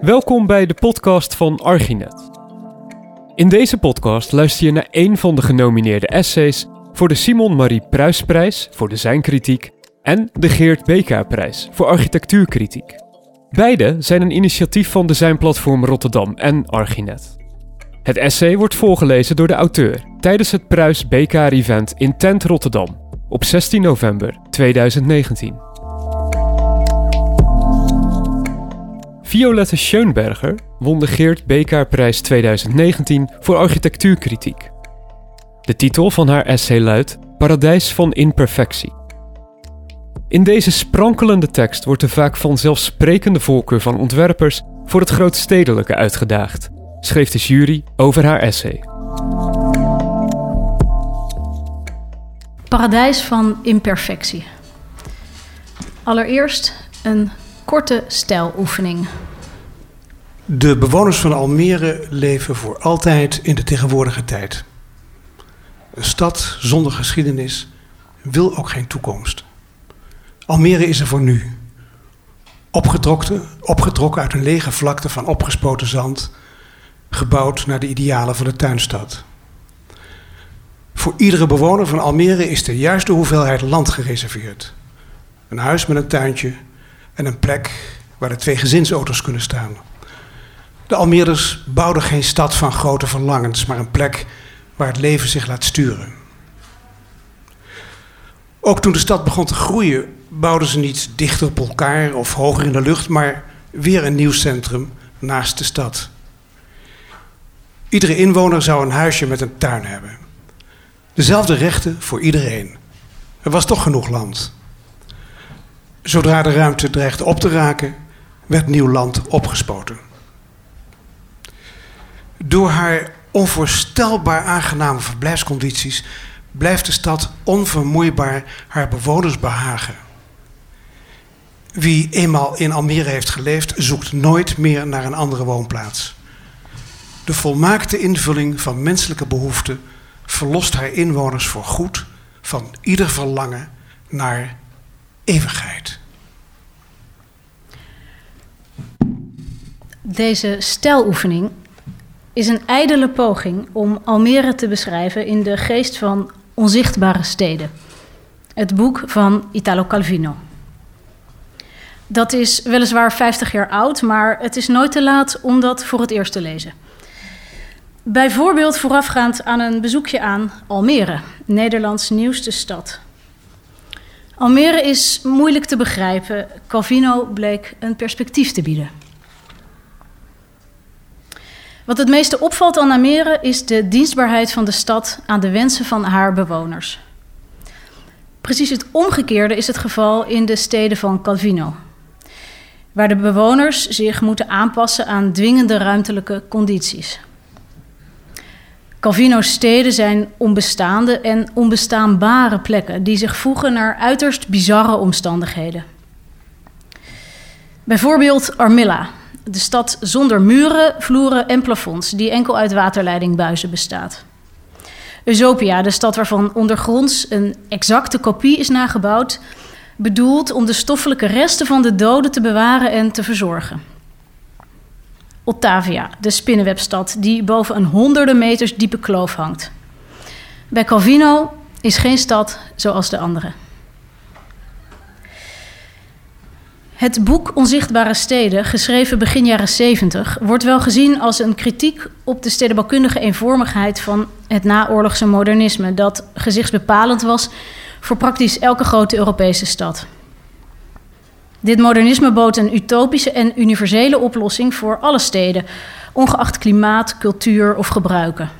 Welkom bij de podcast van Arginet. In deze podcast luister je naar één van de genomineerde essays voor de Simon Marie Pruisprijs voor designkritiek en de Geert Beka-prijs voor architectuurkritiek. Beide zijn een initiatief van Designplatform Rotterdam en Arginet. Het essay wordt voorgelezen door de auteur tijdens het Pruis BK-event in Tent Rotterdam op 16 november 2019. Violette Schoenberger won de Geert Bekaar-prijs 2019 voor architectuurkritiek. De titel van haar essay luidt Paradijs van imperfectie. In deze sprankelende tekst wordt de vaak vanzelfsprekende voorkeur van ontwerpers voor het grootstedelijke uitgedaagd, schreef de jury over haar essay. Paradijs van imperfectie. Allereerst een korte stijloefening. De bewoners van Almere leven voor altijd in de tegenwoordige tijd. Een stad zonder geschiedenis wil ook geen toekomst. Almere is er voor nu. Opgetrokken, opgetrokken uit een lege vlakte van opgespoten zand, gebouwd naar de idealen van de tuinstad. Voor iedere bewoner van Almere is de juiste hoeveelheid land gereserveerd. Een huis met een tuintje en een plek waar de twee gezinsauto's kunnen staan. De Almeerders bouwden geen stad van grote verlangens, maar een plek waar het leven zich laat sturen. Ook toen de stad begon te groeien, bouwden ze niet dichter op elkaar of hoger in de lucht, maar weer een nieuw centrum naast de stad. Iedere inwoner zou een huisje met een tuin hebben. Dezelfde rechten voor iedereen. Er was toch genoeg land. Zodra de ruimte dreigde op te raken, werd nieuw land opgespoten. Door haar onvoorstelbaar aangename verblijfscondities blijft de stad onvermoeibaar haar bewoners behagen. Wie eenmaal in Almere heeft geleefd, zoekt nooit meer naar een andere woonplaats. De volmaakte invulling van menselijke behoeften verlost haar inwoners voor goed van ieder verlangen naar eeuwigheid. Deze stijloefening is een ijdele poging om Almere te beschrijven in de geest van onzichtbare steden. Het boek van Italo Calvino. Dat is weliswaar 50 jaar oud, maar het is nooit te laat om dat voor het eerst te lezen. Bijvoorbeeld voorafgaand aan een bezoekje aan Almere, Nederlands nieuwste stad. Almere is moeilijk te begrijpen. Calvino bleek een perspectief te bieden. Wat het meeste opvalt aan Almere is de dienstbaarheid van de stad aan de wensen van haar bewoners. Precies het omgekeerde is het geval in de steden van Calvino, waar de bewoners zich moeten aanpassen aan dwingende ruimtelijke condities. Calvino's steden zijn onbestaande en onbestaanbare plekken die zich voegen naar uiterst bizarre omstandigheden. Bijvoorbeeld Armilla, de stad zonder muren, vloeren en plafonds, die enkel uit waterleidingbuizen bestaat. Eusopia, de stad waarvan ondergronds een exacte kopie is nagebouwd, bedoeld om de stoffelijke resten van de doden te bewaren en te verzorgen. Ottavia, de spinnenwebstad die boven een honderden meters diepe kloof hangt. Bij Calvino is geen stad zoals de andere. Het boek Onzichtbare Steden, geschreven begin jaren 70, wordt wel gezien als een kritiek op de stedenbouwkundige eenvormigheid van het naoorlogse modernisme, dat gezichtsbepalend was voor praktisch elke grote Europese stad. Dit modernisme bood een utopische en universele oplossing voor alle steden, ongeacht klimaat, cultuur of gebruiken.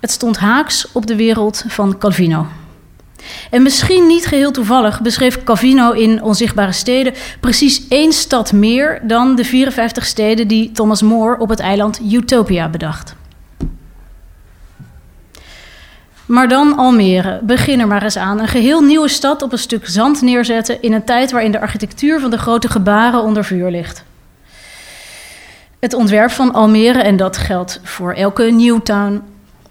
Het stond haaks op de wereld van Calvino. En misschien niet geheel toevallig beschreef Calvino in Onzichtbare Steden precies één stad meer dan de 54 steden die Thomas More op het eiland Utopia bedacht. Maar dan Almere. Begin er maar eens aan. Een geheel nieuwe stad op een stuk zand neerzetten in een tijd waarin de architectuur van de grote gebaren onder vuur ligt. Het ontwerp van Almere, en dat geldt voor elke Newtown,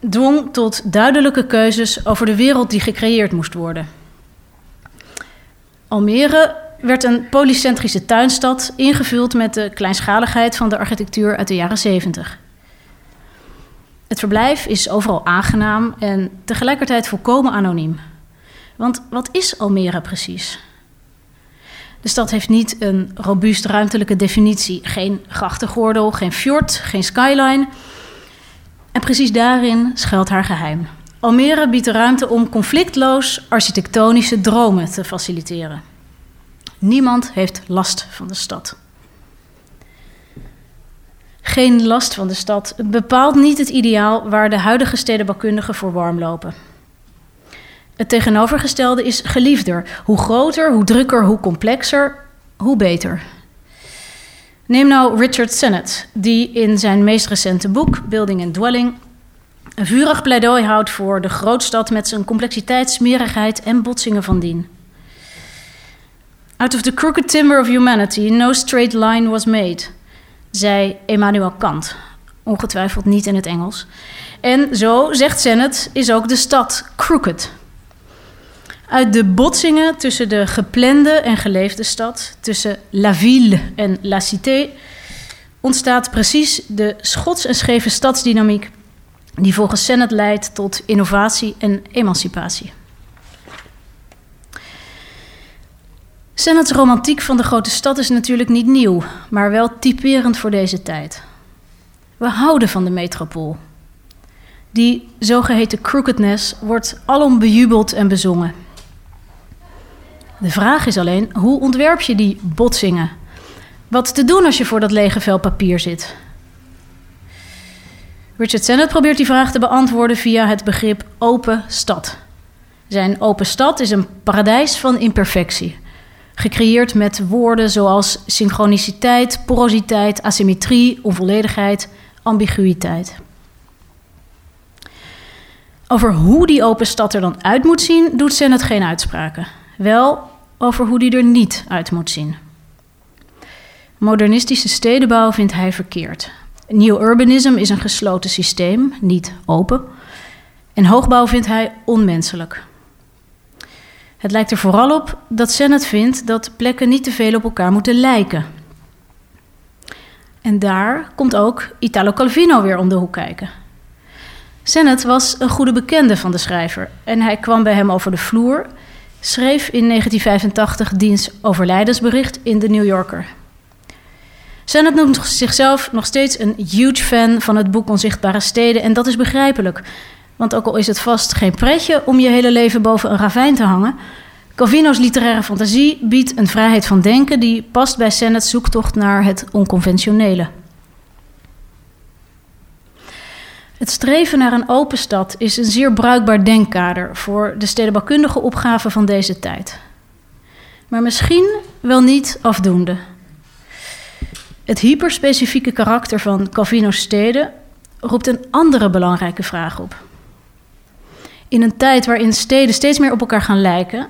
dwong tot duidelijke keuzes over de wereld die gecreëerd moest worden. Almere werd een polycentrische tuinstad ingevuld met de kleinschaligheid van de architectuur uit de jaren 70. Het verblijf is overal aangenaam en tegelijkertijd volkomen anoniem. Want wat is Almere precies? De stad heeft niet een robuust ruimtelijke definitie. Geen grachtengordel, geen fjord, geen skyline. En precies daarin schuilt haar geheim. Almere biedt de ruimte om conflictloos architectonische dromen te faciliteren. Niemand heeft last van de stad. Geen last van de stad bepaalt niet het ideaal waar de huidige stedenbouwkundigen voor warm lopen. Het tegenovergestelde is geliefder. Hoe groter, hoe drukker, hoe complexer, hoe beter. Neem nou Richard Sennett, die in zijn meest recente boek, Building and Dwelling, een vurig pleidooi houdt voor de grootstad met zijn complexiteit, smerigheid en botsingen van dien. Out of the crooked timber of humanity, no straight line was made, zei Immanuel Kant, ongetwijfeld niet in het Engels. En zo, zegt Sennett, is ook de stad crooked. Uit de botsingen tussen de geplande en geleefde stad, tussen la ville en la cité, ontstaat precies de schots en scheve stadsdynamiek die volgens Sennett leidt tot innovatie en emancipatie. Sennett's romantiek van de grote stad is natuurlijk niet nieuw, maar wel typerend voor deze tijd. We houden van de metropool. Die zogeheten crookedness wordt alom bejubeld en bezongen. De vraag is alleen, hoe ontwerp je die botsingen? Wat te doen als je voor dat lege vel papier zit? Richard Sennett probeert die vraag te beantwoorden via het begrip open stad. Zijn open stad is een paradijs van imperfectie. Gecreëerd met woorden zoals synchroniciteit, porositeit, asymmetrie, onvolledigheid, ambiguïteit. Over hoe die open stad er dan uit moet zien, doet Sennett geen uitspraken. Wel over hoe die er niet uit moet zien. Modernistische stedenbouw vindt hij verkeerd. Neo-urbanism is een gesloten systeem, niet open. En hoogbouw vindt hij onmenselijk. Het lijkt er vooral op dat Sennett vindt dat plekken niet te veel op elkaar moeten lijken. En daar komt ook Italo Calvino weer om de hoek kijken. Sennett was een goede bekende van de schrijver en hij kwam bij hem over de vloer, schreef in 1985 diens overlijdensbericht in The New Yorker. Sennett noemt zichzelf nog steeds een huge fan van het boek Onzichtbare Steden en dat is begrijpelijk. Want ook al is het vast geen pretje om je hele leven boven een ravijn te hangen, Calvino's literaire fantasie biedt een vrijheid van denken die past bij Sennett's zoektocht naar het onconventionele. Het streven naar een open stad is een zeer bruikbaar denkkader voor de stedenbouwkundige opgave van deze tijd. Maar misschien wel niet afdoende. Het hyperspecifieke karakter van Calvino's steden roept een andere belangrijke vraag op. In een tijd waarin steden steeds meer op elkaar gaan lijken,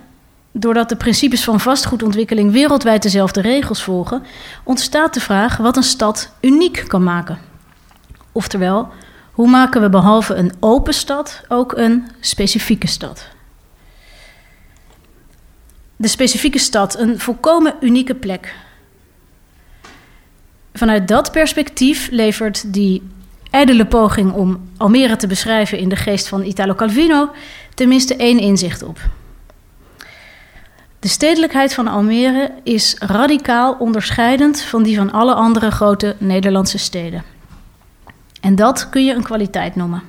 doordat de principes van vastgoedontwikkeling wereldwijd dezelfde regels volgen, ontstaat de vraag wat een stad uniek kan maken. Oftewel, hoe maken we behalve een open stad ook een specifieke stad? De specifieke stad, een volkomen unieke plek. Vanuit dat perspectief levert die ijdele poging om Almere te beschrijven in de geest van Italo Calvino tenminste één inzicht op. De stedelijkheid van Almere is radicaal onderscheidend van die van alle andere grote Nederlandse steden. En dat kun je een kwaliteit noemen.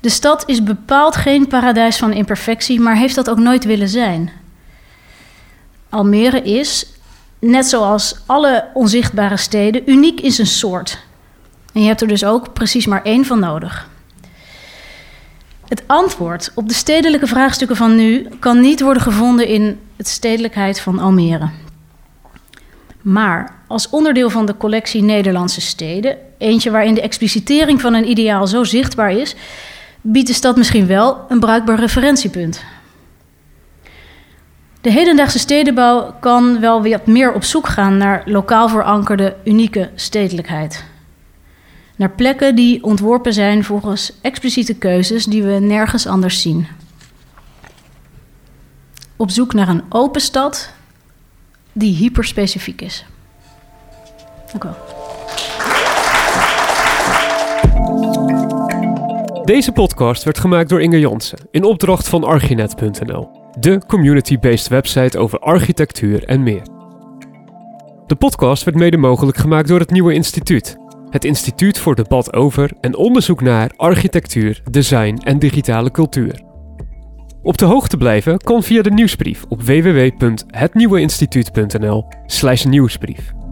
De stad is bepaald geen paradijs van imperfectie, maar heeft dat ook nooit willen zijn. Almere is, net zoals alle onzichtbare steden, uniek in zijn soort. En je hebt er dus ook precies maar één van nodig. Het antwoord op de stedelijke vraagstukken van nu kan niet worden gevonden in het stedelijkheid van Almere. Maar als onderdeel van de collectie Nederlandse steden, eentje waarin de explicitering van een ideaal zo zichtbaar is, biedt de stad misschien wel een bruikbaar referentiepunt. De hedendaagse stedenbouw kan wel wat meer op zoek gaan naar lokaal verankerde, unieke stedelijkheid. Naar plekken die ontworpen zijn volgens expliciete keuzes die we nergens anders zien. Op zoek naar een open stad die hyperspecifiek is. Dank u wel. Deze podcast werd gemaakt door Inge Jansen in opdracht van Archinet.nl, de community-based website over architectuur en meer. De podcast werd mede mogelijk gemaakt door het Nieuwe Instituut, het Instituut voor Debat over en Onderzoek naar Architectuur, Design en Digitale Cultuur. Op de hoogte blijven kan via de nieuwsbrief op www.hetnieuweinstituut.nl/nieuwsbrief.